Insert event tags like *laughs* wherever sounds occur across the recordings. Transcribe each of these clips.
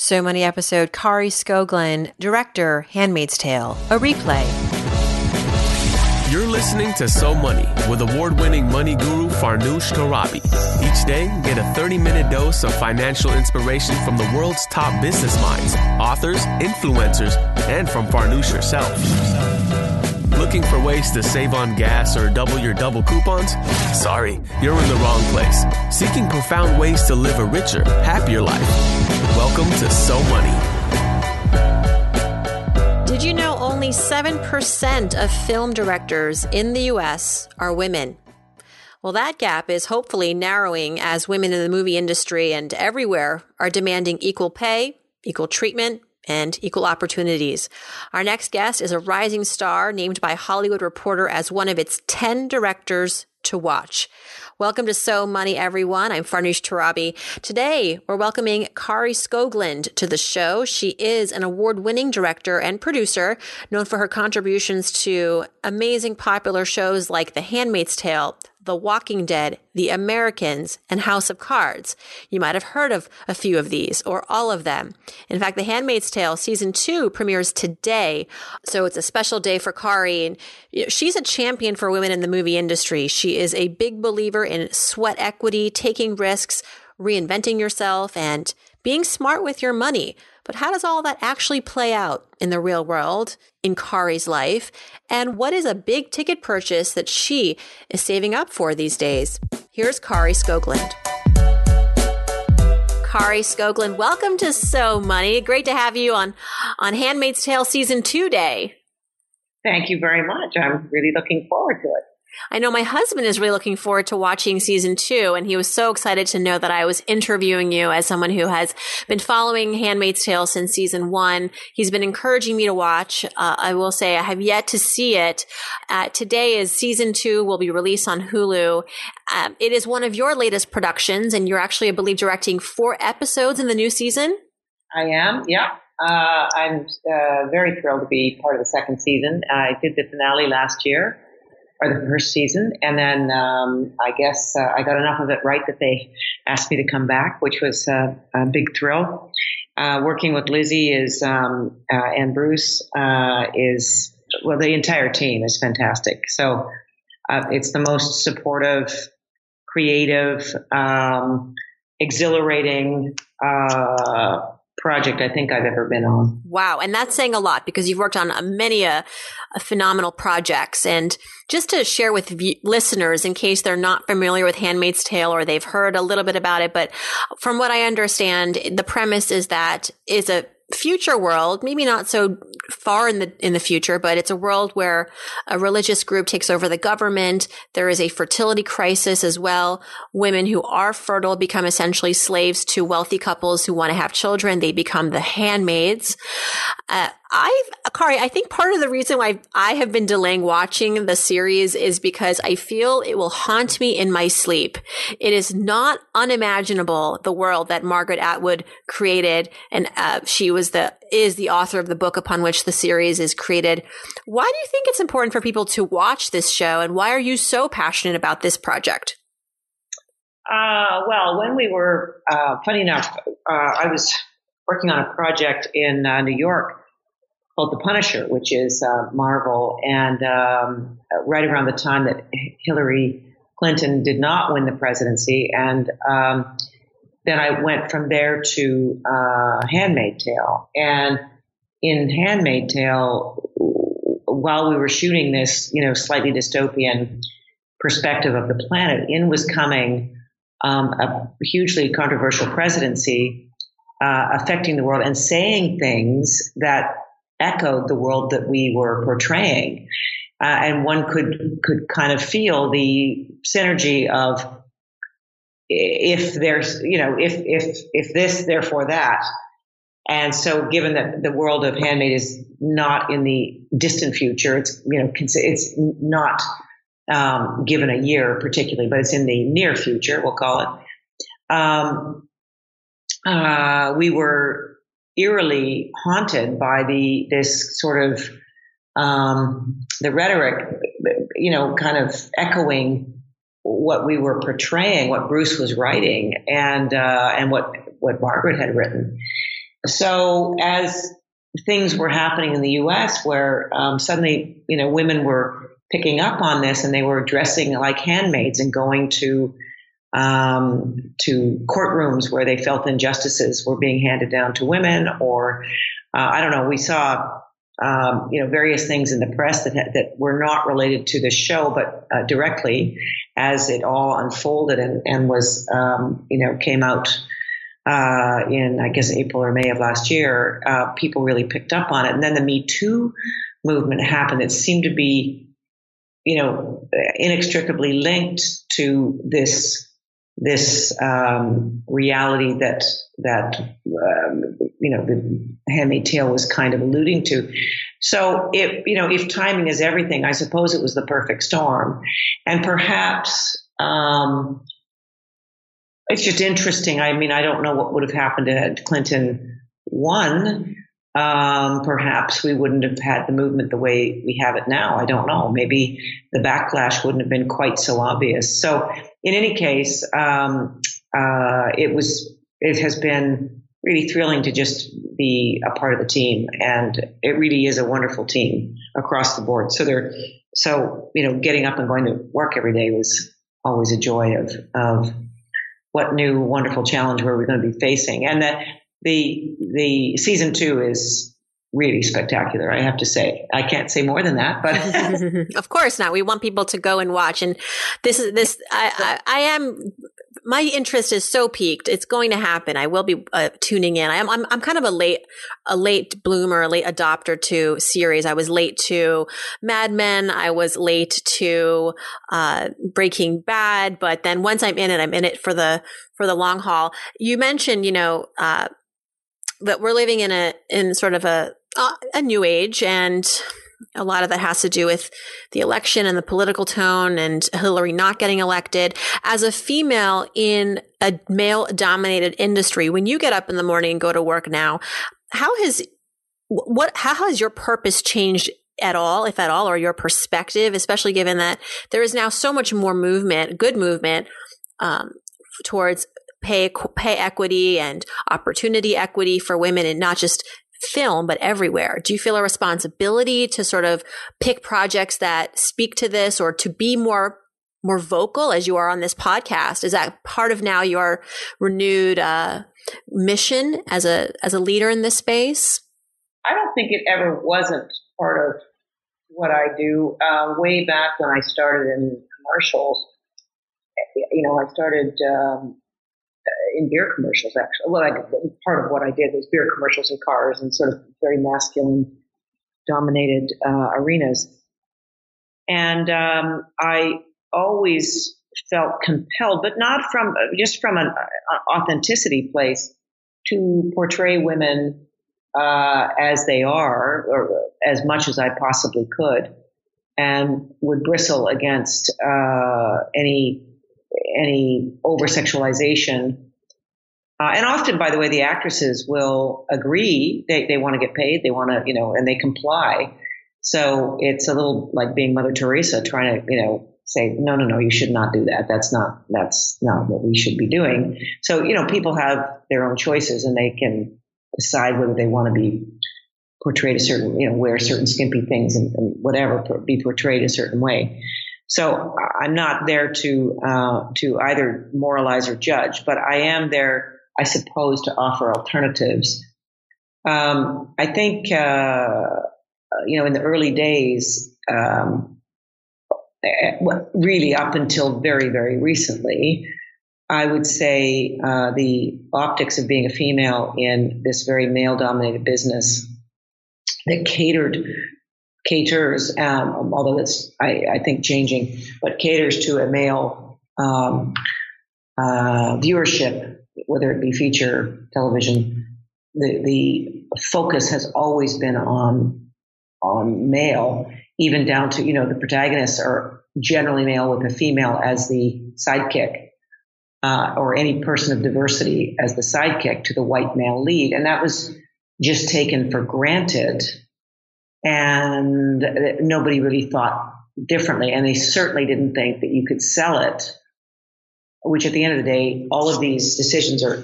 So Money episode Kari Skogland, director, Handmaid's Tale, a replay. You're listening to So Money with award winning money guru Farnoosh Torabi. Each day, get a 30 minute dose of financial inspiration from the world's top business minds, authors, influencers, and from Farnoosh herself. Looking for ways to save on gas or double your double coupons? Sorry, you're in the wrong place. Seeking profound ways to live a richer, happier life. Welcome to So Money. Did you know only 7% of film directors in the US are women? Well, that gap is hopefully narrowing as women in the movie industry and everywhere are demanding equal pay, equal treatment, and equal opportunities. Our next guest is a rising star named by Hollywood Reporter as one of its 10 directors to watch. Welcome to So Money, everyone. I'm Farnoosh Torabi. Today, we're welcoming Kari Skogland to the show. She is an award winning director and producer known for her contributions to amazing popular shows like The Handmaid's Tale, the Walking Dead, The Americans, and House of Cards. You might have heard of a few of these or all of them. In fact, The Handmaid's Tale season two premieres today. So it's a special day for Kari. And she's a champion for women in the movie industry. She is a big believer in sweat equity, taking risks, reinventing yourself, and being smart with your money. But how does all that actually play out in the real world, in Kari's life? And what is a big ticket purchase that she is saving up for these days? Here's Kari Skogland. Kari Skogland, welcome to So Money. Great to have you on on Handmaid's Tale season 2 day. Thank you very much. I'm really looking forward to it. I know my husband is really looking forward to watching season two, and he was so excited to know that I was interviewing you as someone who has been following Handmaid's Tale since season one. He's been encouraging me to watch. Uh, I will say I have yet to see it. Uh, today is season two will be released on Hulu. Um, it is one of your latest productions, and you're actually, I believe, directing four episodes in the new season. I am, yeah. Uh, I'm uh, very thrilled to be part of the second season. I did the finale last year or the first season. And then um, I guess uh, I got enough of it right that they asked me to come back, which was uh, a big thrill. Uh, working with Lizzie is um, uh, and Bruce uh, is well, the entire team is fantastic. So it's the most supportive, creative, um, exhilarating project I think I've ever been on. Wow. And that's saying a lot because you've worked on uh, many a, a phenomenal projects. And just to share with v- listeners in case they're not familiar with Handmaid's Tale or they've heard a little bit about it, but from what I understand, the premise is that is a future world, maybe not so far in the in the future, but it's a world where a religious group takes over the government. There is a fertility crisis as well. Women who are fertile become essentially slaves to wealthy couples who want to have children. They become the handmaids. Uh, I've, Kari, I think part of the reason why I have been delaying watching the series is because I feel it will haunt me in my sleep. It is not unimaginable the world that Margaret Atwood created, and uh, she was the is the author of the book upon which the series is created. Why do you think it's important for people to watch this show, and why are you so passionate about this project? Uh, well, when we were, uh, funny enough, uh, I was working on a project in uh, New York called The Punisher, which is uh, Marvel. And um, right around the time that Hillary Clinton did not win the presidency, and um, then I went from there to uh, Handmaid Tale. And in Handmaid Tale, while we were shooting this, you know, slightly dystopian perspective of the planet, in was coming um, a hugely controversial presidency uh, affecting the world and saying things that echoed the world that we were portraying. Uh, and one could could kind of feel the synergy of if there's you know if if if this therefore that and so given that the world of handmaid is not in the distant future it's you know it's not um, given a year particularly but it's in the near future we'll call it um, uh, we were eerily haunted by the this sort of um, the rhetoric, you know, kind of echoing what we were portraying, what Bruce was writing, and uh, and what what Margaret had written. so as things were happening in the U.S., where um, suddenly you know women were picking up on this and they were dressing like handmaids and going to um, to courtrooms where they felt injustices were being handed down to women, or uh, I don't know. We saw um, you know various things in the press that that were not related to the show, but uh, directly as it all unfolded and, and was um, you know came out. Uh, in I guess April or May of last year, uh, people really picked up on it, and then the Me Too movement happened. It seemed to be, you know, inextricably linked to this this um, reality that that um, you know the Handmaid Tale was kind of alluding to. So, if you know, if timing is everything, I suppose it was the perfect storm, and perhaps um, it's just interesting. I mean, I don't know what would have happened had Clinton won. Um, perhaps we wouldn't have had the movement the way we have it now. I don't know. Maybe the backlash wouldn't have been quite so obvious. So in any case, um, uh, it was it has been really thrilling to just be a part of the team, and it really is a wonderful team across the board. So they're so you know getting up and going to work every day was always a joy of of what new wonderful challenge were we going to be facing, and that the the season two is really spectacular. I have to say, I can't say more than that, but *laughs* of course not. We want people to go and watch. And this is this. I, I, I am. My interest is so piqued. It's going to happen. I will be uh, tuning in. I'm, I'm I'm kind of a late a late bloomer, a late adopter to series. I was late to Mad Men. I was late to uh, Breaking Bad. But then once I'm in it, I'm in it for the for the long haul. You mentioned, you know. Uh, that we're living in a in sort of a a new age and a lot of that has to do with the election and the political tone and Hillary not getting elected. As a female in a male dominated industry, when you get up in the morning and go to work now, how has what how has your purpose changed at all, if at all, or your perspective, especially given that there is now so much more movement, good movement, um, towards pay pay equity and opportunity equity for women and not just film, but everywhere. Do you feel a responsibility to sort of pick projects that speak to this or to be more more vocal as you are on this podcast? Is that part of now your renewed uh, mission as a as a leader in this space? I don't think it ever wasn't part of what I do. Uh, way back when I started in commercials, you know, I started um, in beer commercials, actually. Well, I, part of what I did was beer commercials and cars and sort of very masculine dominated uh, arenas. And um, I always felt compelled, but not from just from an uh, authenticity place, to portray women uh, as they are, or as much as I possibly could, and would bristle against uh, any any over sexualization uh, and often, by the way, the actresses will agree. They, they want to get paid. They want to, you know, and they comply. So it's a little like being Mother Teresa trying to, you know, say, no, no, no, you should not do that. That's not, that's not what we should be doing. So, you know, people have their own choices and they can decide whether they want to be portrayed a certain, you know, wear certain skimpy things and, and whatever, be portrayed a certain way. So I'm not there to, uh, to either moralize or judge, but I am there I suppose, to offer alternatives. Um, I think, uh, you know, in the early days, um, eh, really up until very, very recently, I would say uh, the optics of being a female in this very male dominated business that catered caters, um, although it's I, I, think changing, but caters to a male um, uh, viewership whether it be feature television, the, the focus has always been on on male, even down to you know the protagonists are generally male with a female as the sidekick, uh, or any person of diversity as the sidekick to the white male lead, and that was just taken for granted, and nobody really thought differently, and they certainly didn't think that you could sell it which at the end of the day, all of these decisions are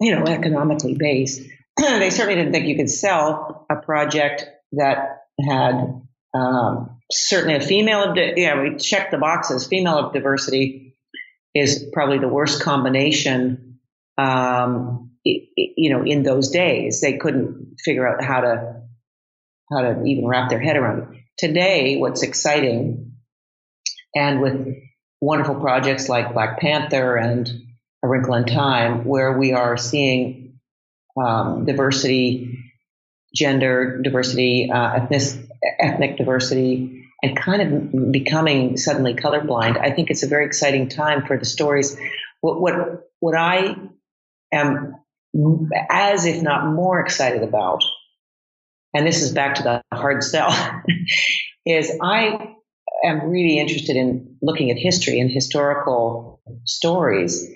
you know, economically based. *clears throat* they certainly didn't think you could sell a project that had um, certainly a female of, di- yeah, we checked the boxes. Female of diversity is probably the worst combination, um, it, it, you know, in those days. They couldn't figure out how to, how to even wrap their head around it. Today, what's exciting, and with wonderful projects like Black Panther and A Wrinkle in Time, where we are seeing um, diversity, gender diversity, uh, ethnic, ethnic diversity, and kind of becoming suddenly colorblind. I think it's a very exciting time for the stories. What what what I am as if not more excited about, and this is back to the hard sell, *laughs* is I am really interested in looking at history and historical stories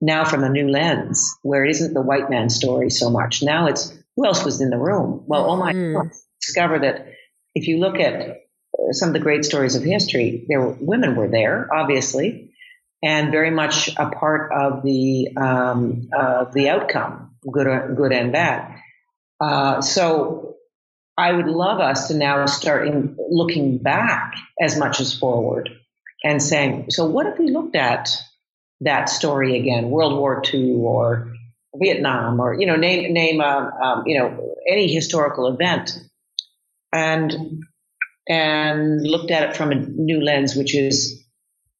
now from a new lens, where it isn't the white man story so much. Now it's who else was in the room? Well, oh my mm. God, discover that if you look at some of the great stories of history, there were, women were there, obviously, and very much a part of the um, uh, the outcome, good or, good and bad. Uh, so I would love us to now start in looking back as much as forward and saying, so what if we looked at that story again, World War II or Vietnam or you know name name um, um, you know any historical event, and and looked at it from a new lens, which is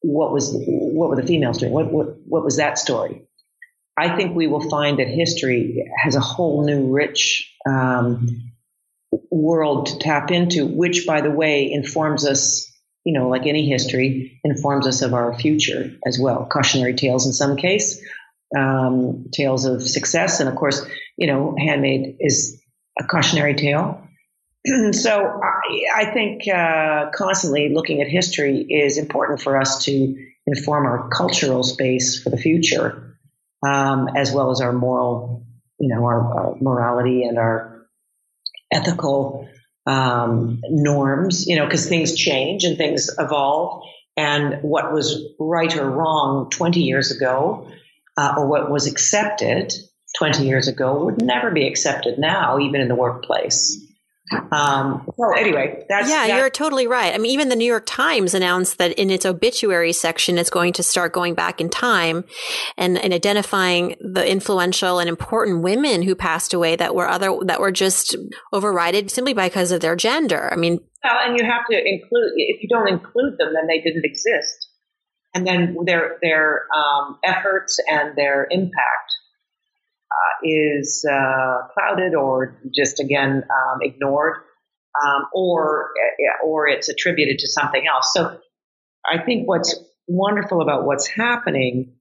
what was what were the females doing? What what what was that story? I think we will find that history has a whole new rich um, world to tap into, which, by the way, informs us. You know, like any history, informs us of our future as well. Cautionary tales in some case, um, tales of success, and of course, you know, Handmaid is a cautionary tale. *clears throat* so I, I think uh, constantly looking at history is important for us to inform our cultural space for the future, um, as well as our moral, you know, our, our morality and our ethical um, norms. You know, because things change and things evolve, and what was right or wrong 20 years ago, uh, or what was accepted 20 years ago, would never be accepted now, even in the workplace. Um, well, anyway, that's yeah, that. you're totally right. I mean, even the New York Times announced that in its obituary section, it's going to start going back in time and, and identifying the influential and important women who passed away that were other that were just overridden simply because of their gender. I mean, well, and you have to include if you don't include them, then they didn't exist, and then their their um, efforts and their impact uh, is uh, clouded or just again um, ignored, um, or uh, or it's attributed to something else. So I think what's wonderful about what's happening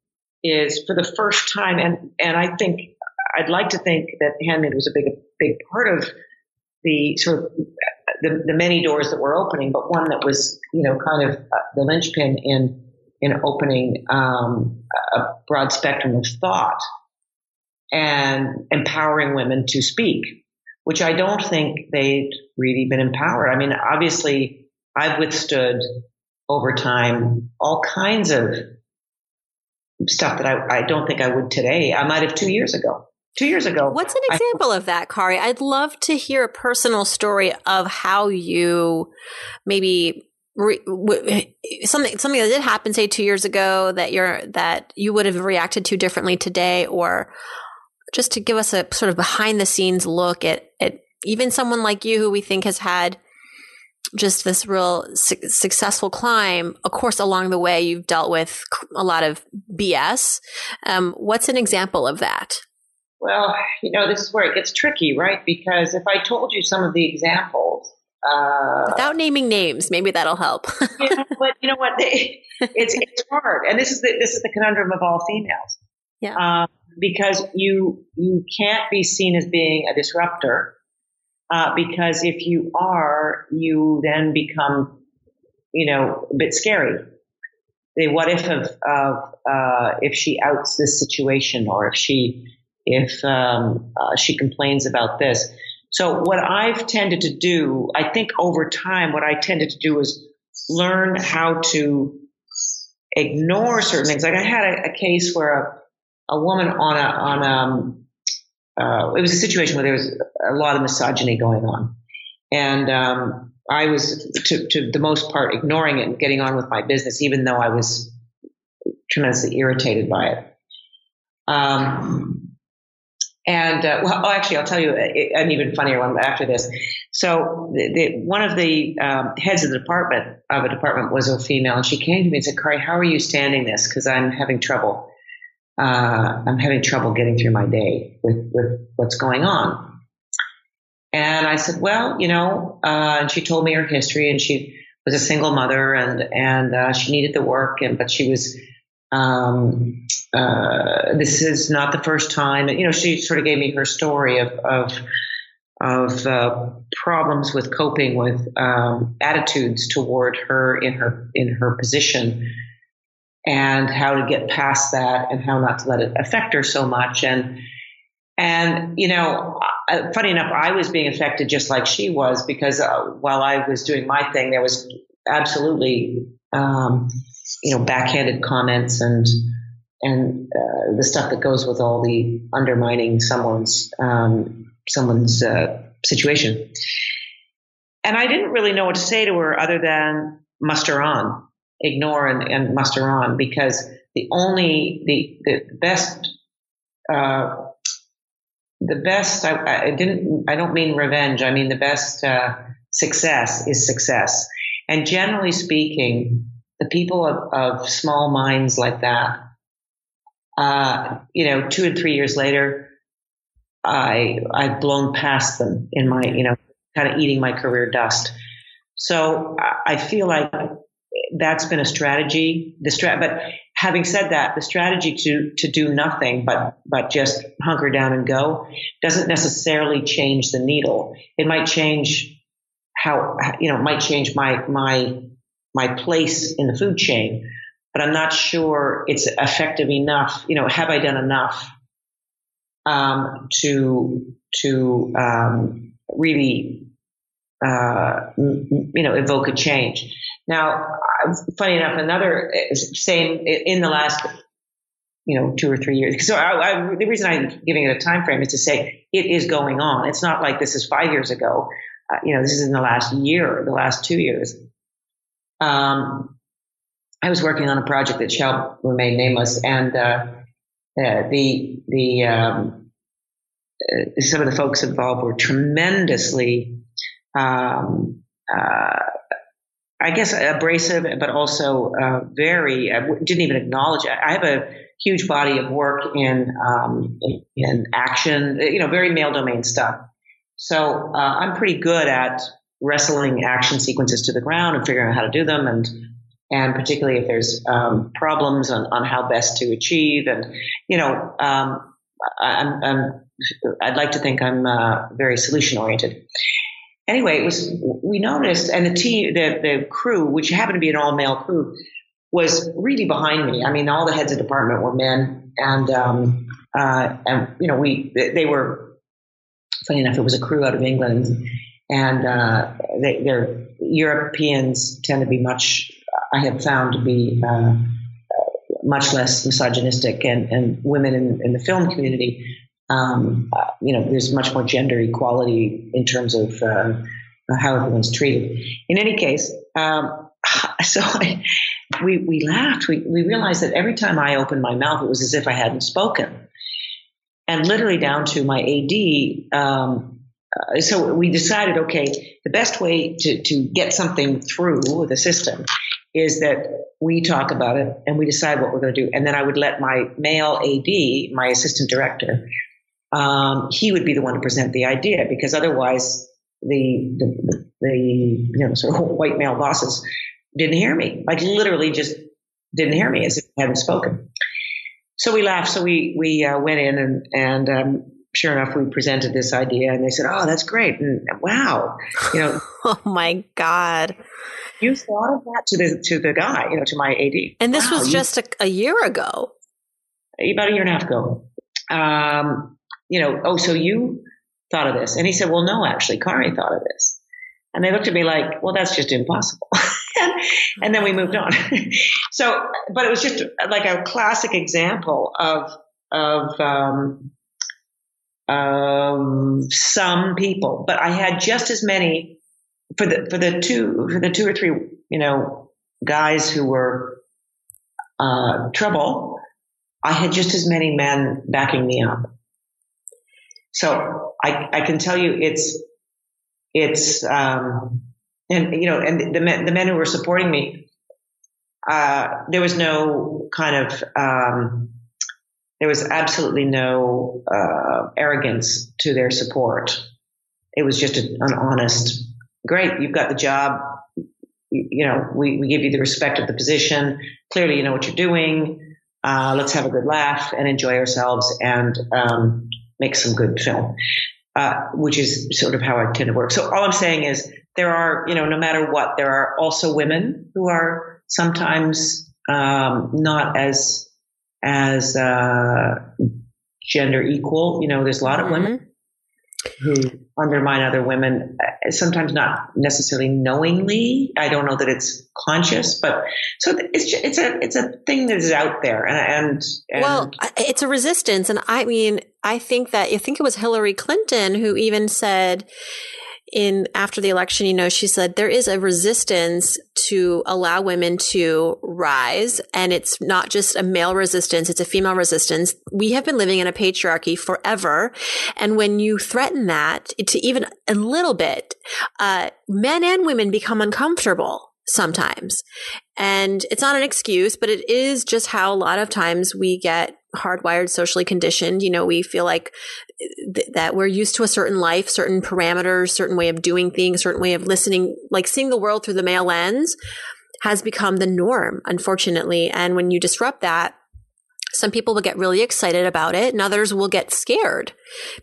is for the first time, and and I think I'd like to think that Handmaid was a big big part of the sort of the, the many doors that were opening, but one that was you know kind of uh, the linchpin in in opening um, a broad spectrum of thought and empowering women to speak, which I don't think they'd really been empowered. I mean, obviously, I've withstood over time all kinds of stuff that I, I don't think I would today. I might have two years ago. Two years ago. What's an example I, of that, Kari? I'd love to hear a personal story of how you maybe Re, w- something something that did happen say 2 years ago that you're that you would have reacted to differently today or just to give us a sort of behind the scenes look at, at even someone like you who we think has had just this real su- successful climb. Of course, along the way, you've dealt with a lot of BS. Um, what's an example of that? Well, you know, this is where it gets tricky, right? Because if I told you some of the examples, uh, without naming names, maybe that'll help. *laughs* but you know what? They, *laughs* it's it's hard, and this is the this is the conundrum of all females. Yeah. Um, because you you can't be seen as being a disruptor uh, because if you are, you then become you know a bit scary. The what if of, of uh, if she outs this situation or if she if um, uh, she complains about this. So what I've tended to do, I think over time, what I tended to do is learn how to ignore certain things. Like I had a, a case where a a woman on a on um uh, it was a situation where there was a lot of misogyny going on. And um, I was, to, to the most part, ignoring it and getting on with my business, even though I was tremendously irritated by it. Um, and uh, well, oh, actually, I'll tell you an even funnier one after this. So, the, the, one of the um, heads of the department of a department was a female, and she came to me and said, "Kari, how are you standing this? Because I'm having trouble. Uh, I'm having trouble getting through my day with with what's going on." And I said, "Well, you know," uh, and she told me her history, and she was a single mother, and and uh, she needed the work, and but she was um, uh, this is not the first time. You know, she sort of gave me her story of of, of uh, problems with coping with um, attitudes toward her in her in her position, and how to get past that, and how not to let it affect her so much. And and you know, funny enough, I was being affected just like she was because uh, while I was doing my thing, there was absolutely um, you know backhanded comments and and uh, the stuff that goes with all the undermining someone's um, someone's uh, situation. And I didn't really know what to say to her other than muster on, ignore and, and muster on, because the only the the best uh, the best I, I, didn't I don't mean revenge. I mean the best uh, success is success. And generally speaking, the people of, of small minds like that uh, you know, two and three years later, I I've blown past them in my, you know, kind of eating my career dust. So I feel like that's been a strategy. The strat, but having said that, the strategy to to do nothing but but just hunker down and go doesn't necessarily change the needle. It might change how you know, it might change my my my place in the food chain, but I'm not sure it's effective enough. You know, have I done enough um, to to um, really uh, you know evoke a change? Now, funny enough, another same in the last you know two or three years. So I, I, the reason I'm giving it a time frame is to say it is going on. It's not like this is five years ago. Uh, you know, this is in the last year, the last two years. Um, I was working on a project that shall remain nameless, and uh, uh, the the um, uh, some of the folks involved were tremendously, um, uh, I guess, abrasive, but also uh, very didn't even acknowledge it. I have a huge body of work in um, in action, you know, very male domain stuff. So uh, I'm pretty good at wrestling action sequences to the ground and figuring out how to do them and and particularly if there's um, problems on, on how best to achieve. And, you know, um, I'm, I'm, I'd like to think I'm uh, very solution oriented. Anyway, it was, we noticed, and the team, the, the crew, which happened to be an all male crew, was really behind me. I mean, all the heads of department were men, and um, uh, and you know, we they were funny enough. It was a crew out of England, and uh, they, they're Europeans tend to be much I have found to be uh, much less misogynistic, and, and women in, in the film community, um, uh, you know, there's much more gender equality in terms of uh, how everyone's treated. In any case, um, *laughs* so I, we we laughed. We we realized that every time I opened my mouth, it was as if I hadn't spoken, and literally down to my AD. Um, uh, so we decided, okay, the best way to, to get something through the system is that we talk about it and we decide what we're going to do. And then I would let my male AD, my assistant director, um, he would be the one to present the idea because otherwise the, the, the, you know, sort of *laughs* white male bosses didn't hear me, like literally just didn't hear me as if I hadn't spoken. So we laughed. So we, we uh, went in and, and, um, sure enough, we presented this idea and they said, Oh, that's great. And wow, you know, *laughs* oh my God you thought of that to the to the guy, you know, to my AD. And this wow, was just a, a, year ago. About a year and a half ago. Um, you know, oh, so you thought of this? And he said, well, no, actually, Kari thought of this. And they looked at me like, well, that's just impossible. *laughs* and then we moved on. *laughs* so, but it was just like a classic example of of um, um, some people, but I had just as many for the for the two for the two or three you know guys who were uh, trouble. I had just as many men backing me up. So I I can tell you it's it's um, and you know and the men the men who were supporting me uh, there was no kind of um, there was absolutely no uh, arrogance to their support. It was just an honest, great, you've got the job. You know, we, we give you the respect of the position. Clearly, you know what you're doing. Uh, let's have a good laugh and enjoy ourselves and um, make some good film, uh, which is sort of how I tend to work. So all I'm saying is there are, you know, no matter what, there are also women who are sometimes um, not as as uh, gender equal. You know, there's a lot of women mm-hmm. who undermine other women, uh, sometimes not necessarily knowingly. I don't know that it's conscious, but so it's just, it's a it's a thing that is out there, and and, and well, it's a resistance, and I mean, I think that I think it was Hillary Clinton who even said in after the election, you know, she said there is a resistance to allow women to rise. And it's not just a male resistance, it's a female resistance. We have been living in a patriarchy forever. And when you threaten that to even a little bit, uh, men and women become uncomfortable sometimes. And it's not an excuse, but it is just how a lot of times we get hardwired, socially conditioned. You know, we feel like uh, th- that we're used to a certain life, certain parameters, certain way of doing things, certain way of listening, like seeing the world through the male lens has become the norm, unfortunately. And when you disrupt that, some people will get really excited about it and others will get scared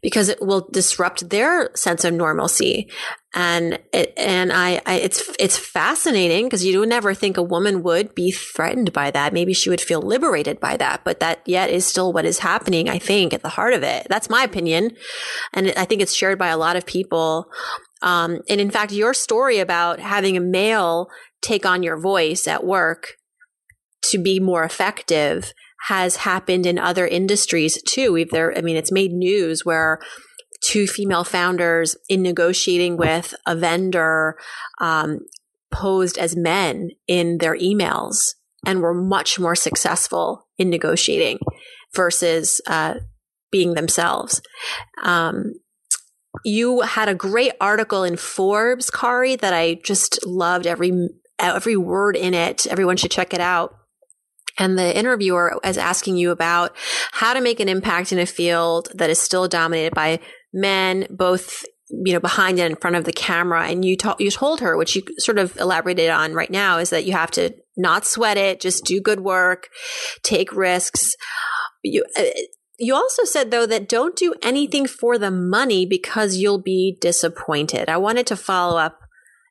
because it will disrupt their sense of normalcy. And it, and I, I it's, it's fascinating because you would never think a woman would be threatened by that. Maybe she would feel liberated by that, but that yet is still what is happening. I think at the heart of it. That's my opinion. And I think it's shared by a lot of people. Um, and in fact, your story about having a male take on your voice at work to be more effective has happened in other industries too. We've there, I mean, it's made news where two female founders in negotiating with a vendor um, posed as men in their emails and were much more successful in negotiating versus uh, being themselves. Um, you had a great article in Forbes, Kari, that I just loved every every word in it. Everyone should check it out and the interviewer is asking you about how to make an impact in a field that is still dominated by men, both you know behind and in front of the camera. And you ta- you told her, which you sort of elaborated on right now, is that you have to not sweat it, just do good work, take risks. You. Uh, you also said though that don't do anything for the money because you'll be disappointed. I wanted to follow up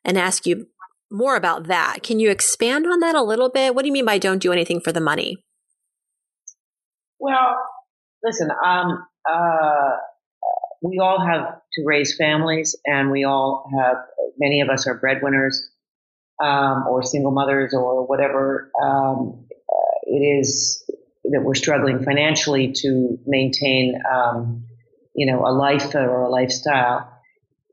and ask you more about that. Can you expand on that a little bit? What do you mean by don't do anything for the money? Well, listen, um, uh, we all have to raise families, and we all have, many of us are breadwinners um, or single mothers or whatever um, uh, it is that we're struggling financially to maintain, um, you know, a life or a lifestyle.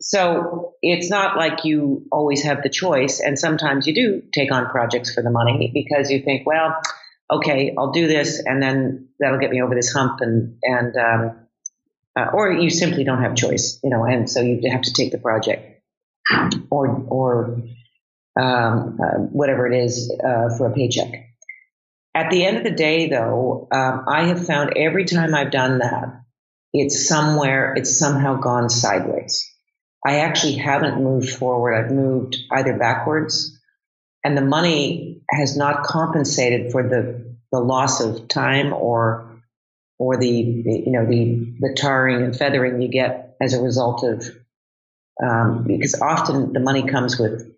So it's not like you always have the choice. And sometimes you do take on projects for the money because you think, well, okay, I'll do this and then that'll get me over this hump and, and, um, uh, or you simply don't have choice, you know, and so you have to take the project or, or, um, uh, whatever it is, uh, for a paycheck. At the end of the day, though, um, I have found every time I've done that, it's somewhere, it's somehow gone sideways. I actually haven't moved forward. I've moved either backwards, and the money has not compensated for the the loss of time or or the you know the the tarring and feathering you get as a result of um, because often the money comes with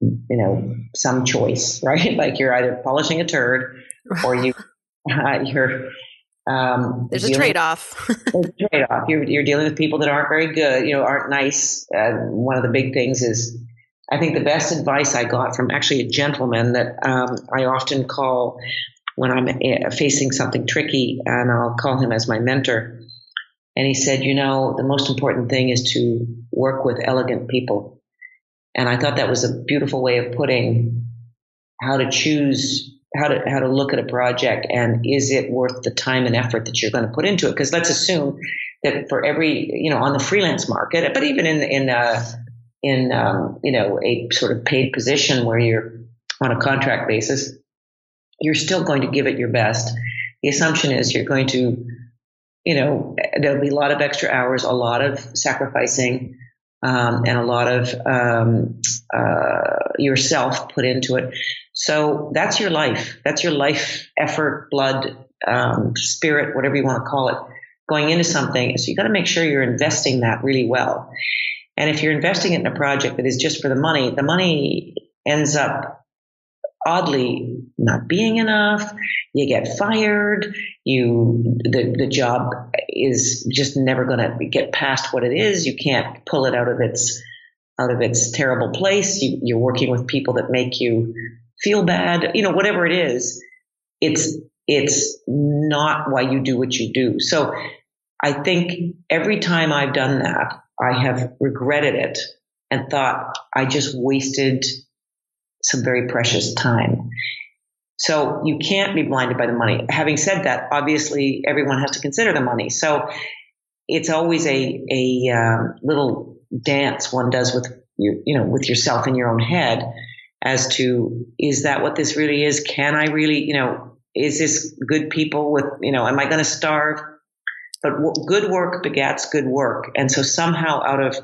you know some choice *laughs* right like you're either polishing a turd or you *laughs* uh, you're um, there's a trade off. *laughs* there's a trade off. You're, you're dealing with people that aren't very good, you know, aren't nice. Uh, one of the big things is, I think the best advice I got from actually a gentleman that um, I often call when I'm uh, facing something tricky, and I'll call him as my mentor. And he said, you know, the most important thing is to work with elegant people. And I thought that was a beautiful way of putting how to choose how to how to look at a project and is it worth the time and effort that you're going to put into it because let's assume that for every you know on the freelance market but even in in uh, in um, you know a sort of paid position where you're on a contract basis you're still going to give it your best the assumption is you're going to you know there'll be a lot of extra hours a lot of sacrificing um, and a lot of um, uh, yourself put into it. So that's your life. That's your life, effort, blood, um, spirit, whatever you want to call it, going into something. So you got to make sure you're investing that really well. And if you're investing it in a project that is just for the money, the money ends up oddly not being enough. You get fired. You the the job is just never going to get past what it is. You can't pull it out of its out of its terrible place. You, you're working with people that make you feel bad. You know, whatever it is, it's it's not why you do what you do. So I think every time I've done that, I have regretted it and thought I just wasted some very precious time. So you can't be blinded by the money. Having said that, obviously everyone has to consider the money. So it's always a a um, little dance one does with you, you know, with yourself in your own head as to is that what this really is? Can I really, you know, is this good people with, you know, am I going to starve? But w- good work begats good work, and so somehow out of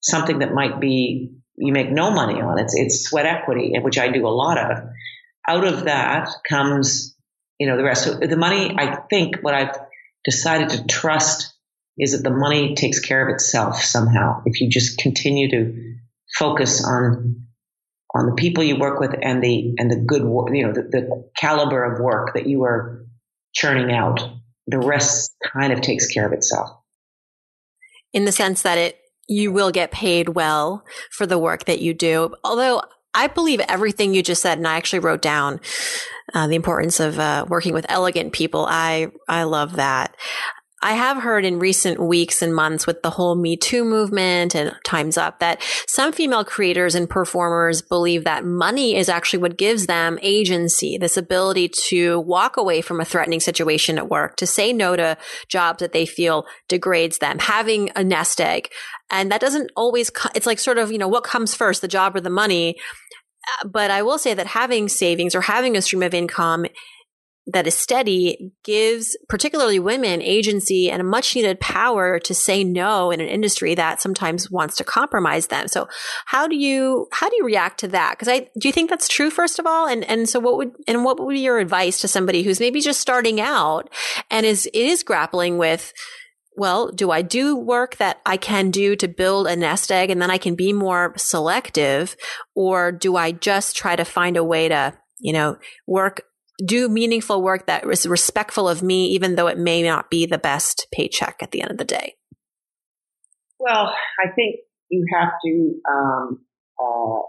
something that might be you make no money on. It's it's sweat equity, which I do a lot of. Out of that comes, you know, the rest. So the money, I think, what I've decided to trust is that the money takes care of itself somehow. If you just continue to focus on on the people you work with and the and the good work, you know, the, the caliber of work that you are churning out, the rest kind of takes care of itself. In the sense that it you will get paid well for the work that you do. Although I believe everything you just said, and I actually wrote down uh, the importance of uh, working with elegant people. I I love that. I have heard in recent weeks and months with the whole Me Too movement and Time's Up that some female creators and performers believe that money is actually what gives them agency, this ability to walk away from a threatening situation at work, to say no to jobs that they feel degrades them, having a nest egg. And that doesn't always, it's like sort of, you know, what comes first, the job or the money? Uh, but I will say that having savings or having a stream of income that is steady gives particularly women agency and a much needed power to say no in an industry that sometimes wants to compromise them. So how do you how do you react to that? Because I do you think that's true first of all? And and so what would and what would be your advice to somebody who's maybe just starting out and is is grappling with well, do I do work that I can do to build a nest egg and then I can be more selective? Or do I just try to find a way to, you know, work do meaningful work that is respectful of me, even though it may not be the best paycheck at the end of the day? Well, I think you have to. Um, uh,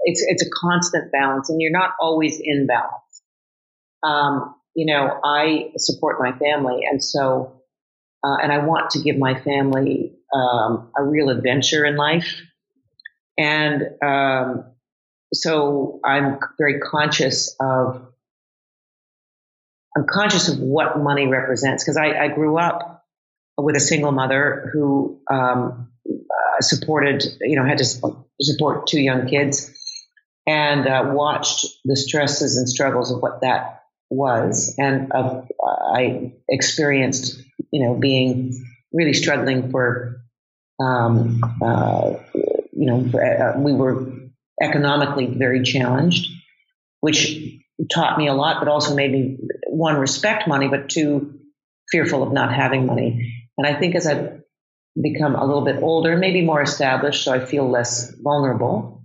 it's it's a constant balance, and you're not always in balance. Um, you know, I support my family, and so, uh, and I want to give my family um, a real adventure in life, and um, so I'm very conscious of I'm conscious of what money represents because I, I, grew up with a single mother who um, uh, supported, you know, had to support two young kids and uh, watched the stresses and struggles of what that was. And uh, I experienced, you know, being really struggling for, um, uh, you know, uh, we were economically very challenged, which taught me a lot, but also made me one respect money, but two fearful of not having money. And I think as I've become a little bit older, maybe more established, so I feel less vulnerable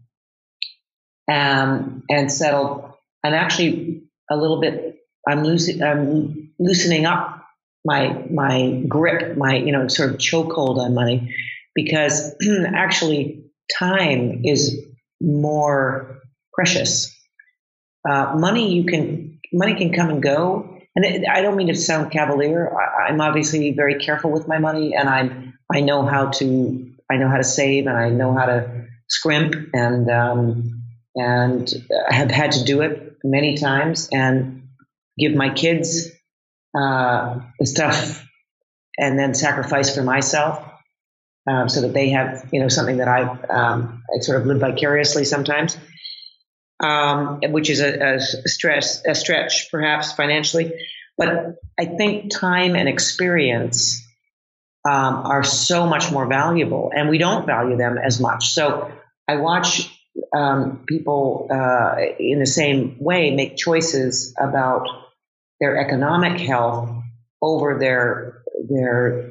um, and settled. I'm actually a little bit. I'm. I'm loosening up my my grip, my you know sort of chokehold on money, because *clears throat* actually time is more precious uh, money you can money can come and go, and I don't mean to sound cavalier. I, I'm obviously very careful with my money, and I'm I know how to I know how to save, and I know how to scrimp, and um, and have had to do it many times, and give my kids uh, stuff, and then sacrifice for myself. Um, so that they have, you know, something that I, um, I sort of live vicariously sometimes um, which is a, a stress, a stretch perhaps financially. But I think time and experience um, are so much more valuable, and we don't value them as much. So I watch um, people uh, in the same way make choices about their economic health over their their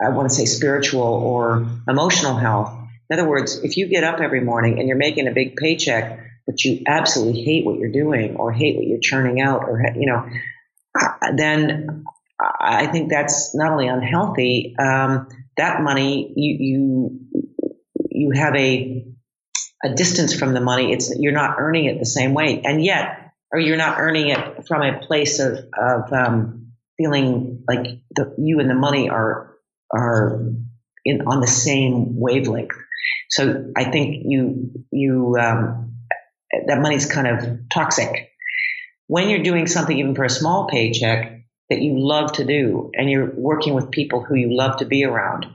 I want to say spiritual or emotional health. In other words, if you get up every morning and you're making a big paycheck, but you absolutely hate what you're doing or hate what you're churning out or, you know, then I think that's not only unhealthy, um, that money, you, you, you have a, a distance from the money. It's, you're not earning it the same way. And yet, or you're not earning it from a place of, of, um, feeling like the, you and the money are, are in, on the same wavelength. So I think you, you, um, that money's kind of toxic. When you're doing something even for a small paycheck that you love to do and you're working with people who you love to be around,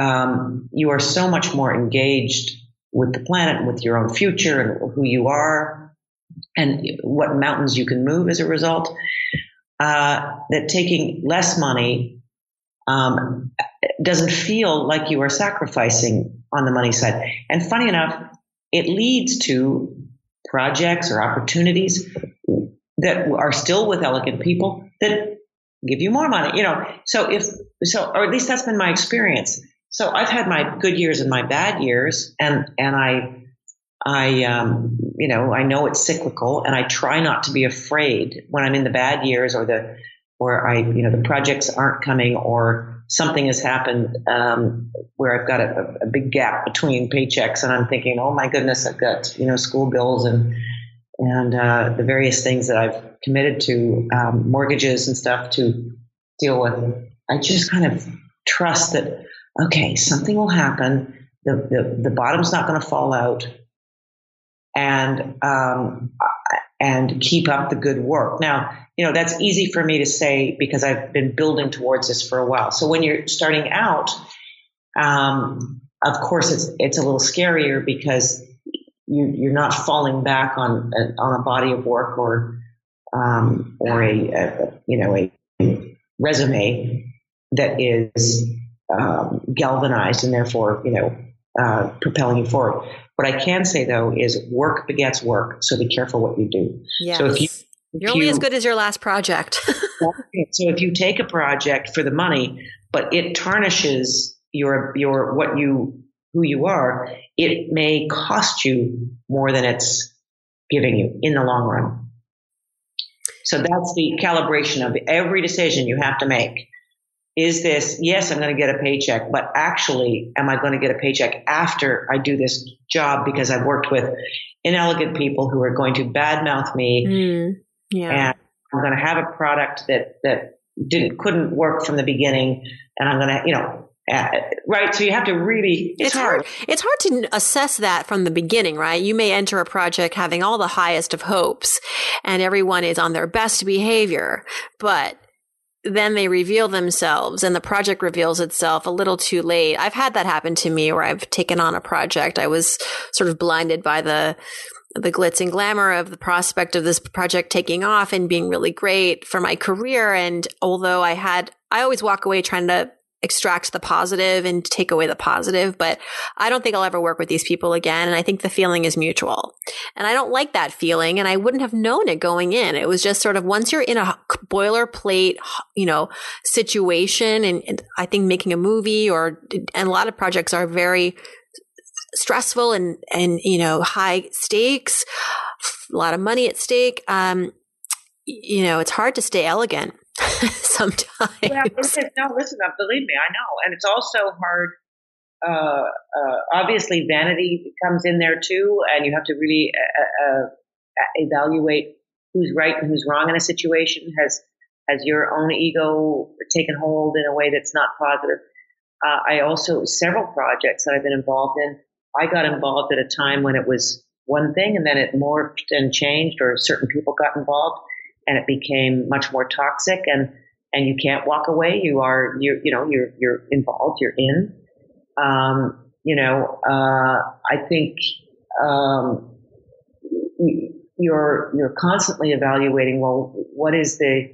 um, you are so much more engaged with the planet with your own future and who you are and what mountains you can move as a result. Uh, that taking less money um, doesn't feel like you are sacrificing on the money side. And funny enough, it leads to projects or opportunities that are still with elegant people that give you more money, you know. So if so, or at least that's been my experience. So I've had my good years and my bad years, and and I I um, you know I know it's cyclical, and I try not to be afraid when I'm in the bad years or the or I you know the projects aren't coming or something has happened um, where I've got a, a, big gap between paychecks, and I'm thinking, oh my goodness, I've got you know school bills and and uh, the various things that I've committed to, um, mortgages and stuff to deal with. I just kind of trust that okay, something will happen. The the, the bottom's not going to fall out, and um, and keep up the good work. Now, you know, that's easy for me to say because I've been building towards this for a while. So when you're starting out, um, of course, it's it's a little scarier because you, you're not falling back on on a body of work or um, or a, a, you know a resume that is um, galvanized and therefore you know uh, propelling you forward. What I can say though is work begets work, so be careful what you do. Yes. So if you you're only you, as good as your last project. *laughs* so if you take a project for the money, but it tarnishes your your what you who you are, it may cost you more than it's giving you in the long run. So that's the calibration of every decision you have to make is this, yes, I'm going to get a paycheck, but actually, am I going to get a paycheck after I do this job because I've worked with inelegant people who are going to badmouth me mm, yeah. and I'm going to have a product that, that didn't, couldn't work from the beginning and I'm going to, you know, uh, right. So you have to really, it's, it's hard. hard. It's hard to assess that from the beginning, right? You may enter a project having all the highest of hopes and everyone is on their best behavior, but then they reveal themselves and the project reveals itself a little too late. I've had that happen to me where I've taken on a project. I was sort of blinded by the the glitz and glamour of the prospect of this project taking off and being really great for my career. And although I had, I always walk away trying to extract the positive and take away the positive, but I don't think I'll ever work with these people again. And I think the feeling is mutual. And I don't like that feeling. And I wouldn't have known it going in. It was just sort of once you're in a boilerplate, you know, situation, and, and I think making a movie or, and a lot of projects are very stressful and, and, you know, high stakes, a lot of money at stake. Um, you know, it's hard to stay elegant *laughs* sometimes. No, listen, up. believe me, I know. And it's also hard. Uh, uh, obviously, vanity comes in there too, and you have to really uh, uh, uh evaluate who's right and who's wrong in a situation? Has has your own ego taken hold in a way that's not positive? Uh, I also several projects that I've been involved in. I got involved at a time when it was one thing, and then it morphed and changed, or certain people got involved, and it became much more toxic. And and you can't walk away. You are you you know you're you're involved. You're in. Um, you know, uh, I think um, you're you're constantly evaluating. Well, what is the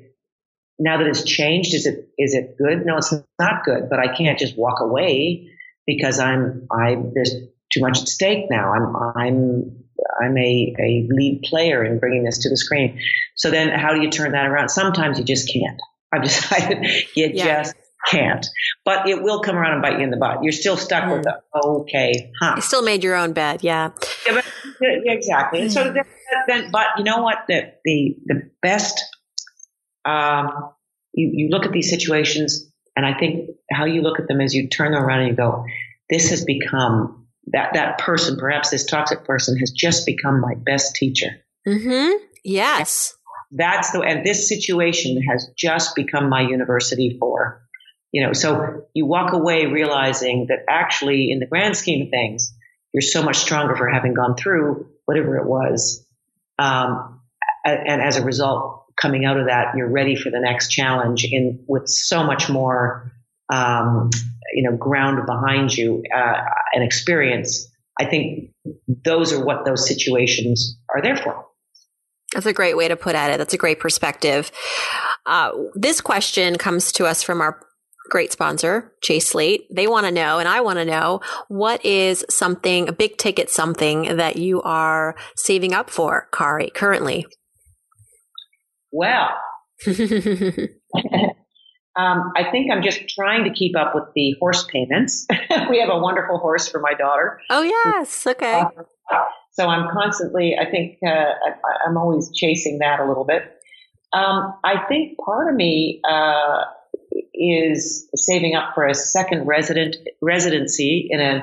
now that it's changed? Is it is it good? No, it's not good. But I can't just walk away because I'm I there's too much at stake now. I'm I'm I'm a, a lead player in bringing this to the screen. So then, how do you turn that around? Sometimes you just can't. I've *laughs* decided you yeah. just can't. But it will come around and bite you in the butt. You're still stuck mm. with the okay, huh? You still made your own bed, yeah. Yeah, but, exactly. Mm. So then, then, but you know what? The the the best. Um, you you look at these situations, and I think how you look at them is you turn them around and you go, "This has become that that person, perhaps this toxic person, has just become my best teacher." Mm-hmm. Yes. That's the and this situation has just become my university for you know, so you walk away realizing that actually, in the grand scheme of things, you're so much stronger for having gone through whatever it was. Um, and as a result, coming out of that, you're ready for the next challenge in with so much more, um, you know, ground behind you uh, and experience. I think those are what those situations are there for. That's a great way to put at it. That's a great perspective. Uh, this question comes to us from our great sponsor, Chase Slate. They want to know, and I want to know, what is something, a big ticket something that you are saving up for, Kari, currently? Well, *laughs* um, I think I'm just trying to keep up with the horse payments. *laughs* we have a wonderful horse for my daughter. Oh, yes. Okay. so I'm constantly, I think uh, I, am always chasing that a little bit. Um, I think part of me, uh, is saving up for a second resident residency in an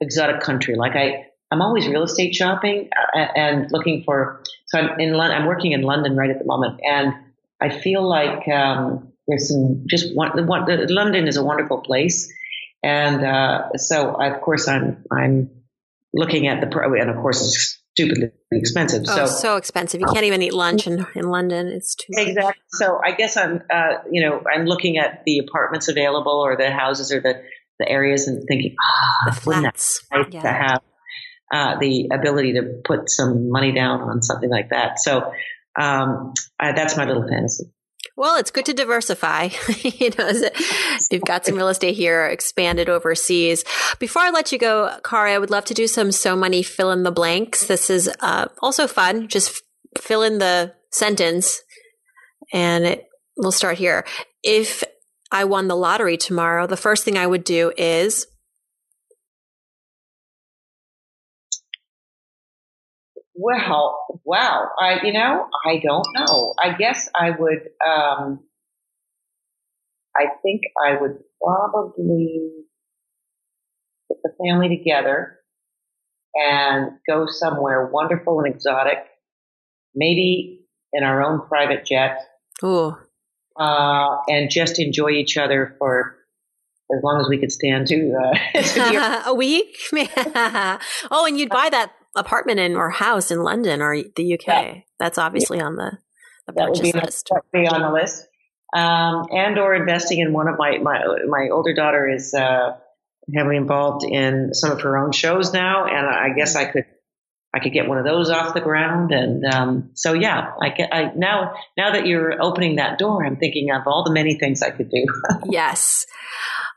exotic country. Like I, I'm always real estate shopping uh, and looking for. So I'm in London. I'm working in London right at the moment, and I feel like um, there's some just one, one. London is a wonderful place, and uh, so I, of course I'm I'm looking at the and of course it's stupidly expensive. Oh, so, so expensive. You can't even eat lunch in, in London. It's too exactly. Much. So I guess I'm, uh, you know, I'm looking at the apartments available or the houses or the, the areas and thinking, ah, the flats. Nice yeah. to have uh, the ability to put some money down on something like that. So um, I, that's my little fantasy. Well, it's good to diversify. *laughs* you know, you've got some real estate here, expanded overseas. Before I let you go, Kari, I would love to do some so many fill in the blanks. This is uh, also fun. Just fill in the sentence, and it, we'll start here. If I won the lottery tomorrow, the first thing I would do is Well, wow. I, you know, I don't know. I guess I would, um, I think I would probably put the family together and go somewhere wonderful and exotic, maybe in our own private jet. Ooh. Uh, and just enjoy each other for as long as we could stand to, uh, *laughs* *laughs* a week. *laughs* oh, and you'd buy that apartment in or house in London or the UK. Yeah. That's obviously yeah. on the, the that would be, list. Be on the list. Um, and or investing in one of my my my older daughter is uh, heavily involved in some of her own shows now, and I guess I could I could get one of those off the ground. And um, so yeah, I, I now now that you're opening that door, I'm thinking of all the many things I could do. *laughs* yes.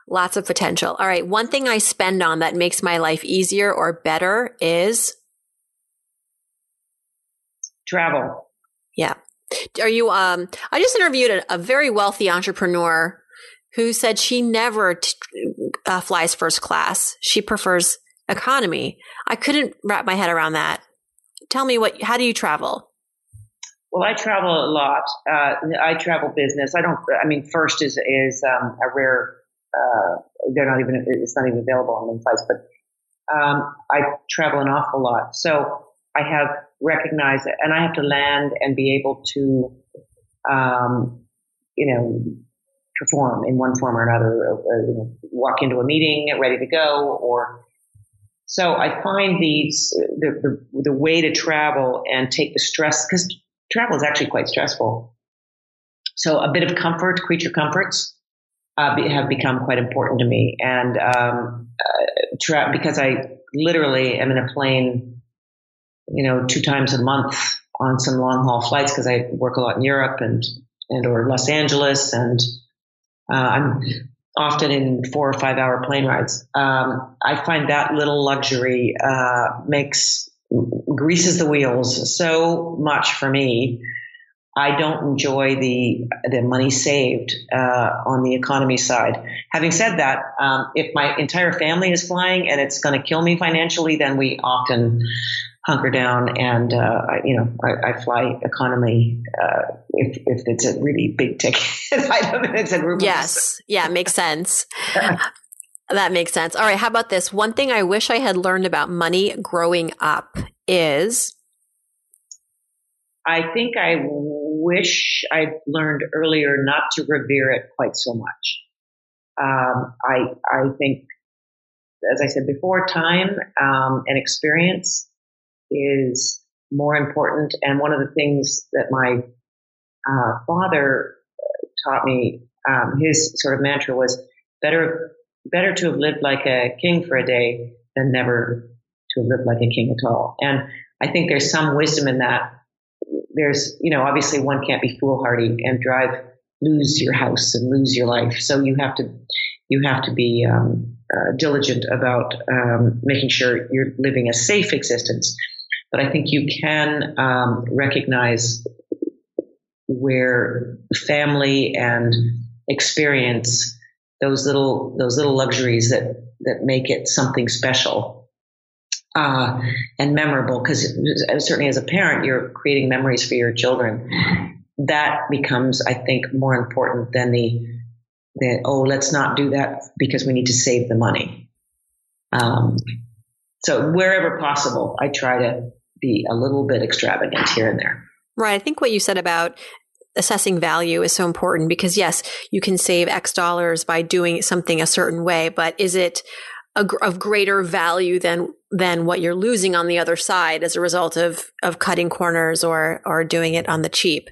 Lots of potential. All right. One thing I spend on that makes my life easier or better is travel. Yeah. Are you, um, I just interviewed a, a very wealthy entrepreneur who said she never t- uh, flies first class. She prefers economy. I couldn't wrap my head around that. Tell me what, how do you travel? Well, I travel a lot. Uh, I travel business. I don't, I mean, first is, is, um, a rare, uh, they're not even, it's not even available on the flights, but, um, I travel an awful lot. So I have recognize it, and I have to land and be able to, um, you know, perform in one form or another, walk into a meeting ready to go, or so I find these the, the the way to travel and take the stress because travel is actually quite stressful. So a bit of comfort, creature comforts, uh, be, have become quite important to me, and um, uh, tra- because I literally am in a plane, you know, two times a month on some long haul flights because I work a lot in Europe and and or Los Angeles, and uh, I'm often in four or five hour plane rides. Um, I find that little luxury uh, makes greases the wheels so much for me. I don't enjoy the the money saved uh, on the economy side. Having said that, um, if my entire family is flying and it's going to kill me financially, then we often hunker down and uh, you know I, I fly economy uh, if if it's a really big ticket *laughs* item and it's a. Yes, yeah, makes sense. *laughs* that makes sense. All right, how about this? One thing I wish I had learned about money growing up is. I think I wish I'd learned earlier not to revere it quite so much. Um, I I think, as I said before, time um, and experience is more important. And one of the things that my uh, father taught me, um, his sort of mantra was better, better to have lived like a king for a day than never to have lived like a king at all. And I think there's some wisdom in that. There's, you know, obviously one can't be foolhardy and drive, lose your house and lose your life. So you have to, you have to be um, uh, diligent about um, making sure you're living a safe existence. But I think you can um, recognize where family and experience those little those little luxuries that that make it something special uh, and memorable. Because certainly as a parent, you're creating memories for your children. That becomes, I think, more important than the oh, let's not do that because we need to save the money. Um, so wherever possible, I try to be a little bit extravagant here and there. Right. I think what you said about assessing value is so important because yes, you can save X dollars by doing something a certain way, but is it a, of greater value than than what you're losing on the other side as a result of of cutting corners or or doing it on the cheap?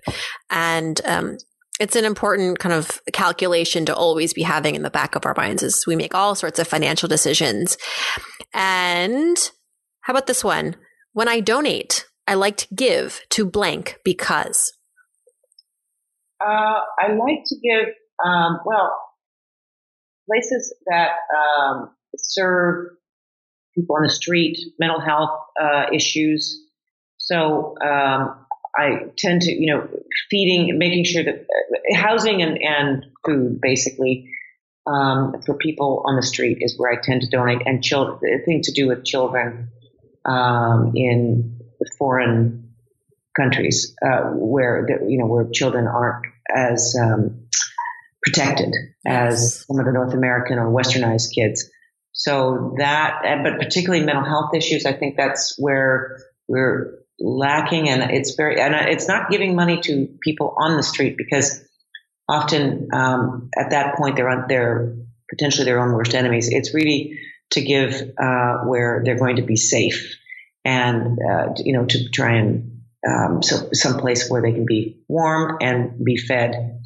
And um, it's an important kind of calculation to always be having in the back of our minds as we make all sorts of financial decisions. And how about this one? When I donate, I like to give to blank because. Uh, I like to give, um, well, places that um, serve people on the street, mental health uh, issues. So um, I tend to, you know, feeding, making sure that uh, housing and, and food basically um, for people on the street is where I tend to donate, and children, thing to do with children um, in foreign countries uh, where the, you know where children aren't as um, protected as some of the North American or Westernized kids. So that, but particularly mental health issues, I think that's where we're lacking, and it's very, and it's not giving money to people on the street because often um, at that point they're on, they're potentially their own worst enemies. It's really to give uh, where they're going to be safe and uh, you know to try and um, so some place where they can be warm and be fed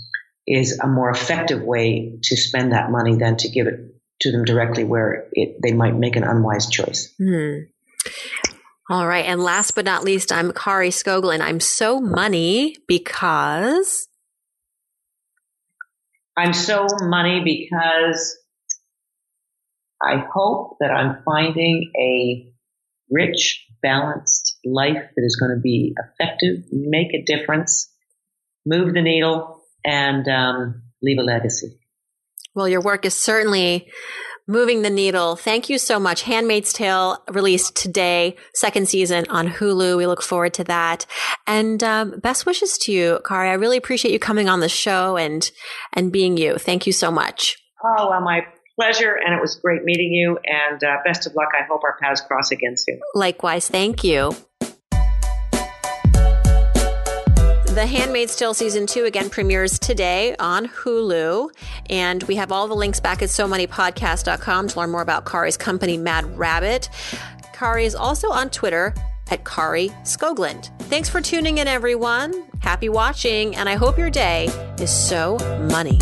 is a more effective way to spend that money than to give it to them directly where it, they might make an unwise choice. Hmm. All right. And last but not least, I'm Kari Skogland. I'm so money because. I'm so money because I hope that I'm finding a rich, balanced life that is going to be effective, make a difference, move the needle, and um, leave a legacy. Well, your work is certainly moving the needle. Thank you so much. Handmaid's Tale released today, second season on Hulu. We look forward to that. And um, best wishes to you, Kari. I really appreciate you coming on the show and and being you. Thank you so much. Oh, well, my pleasure, and it was great meeting you. And uh, best of luck. I hope our paths cross again soon. Likewise. Thank you. The Handmaid's Tale season two again premieres today on Hulu. And we have all the links back at so moneypodcast.com to learn more about Kari's company, Mad Rabbit. Kari is also on Twitter at Kari Skogland. Thanks for tuning in, everyone. Happy watching, and I hope your day is so money.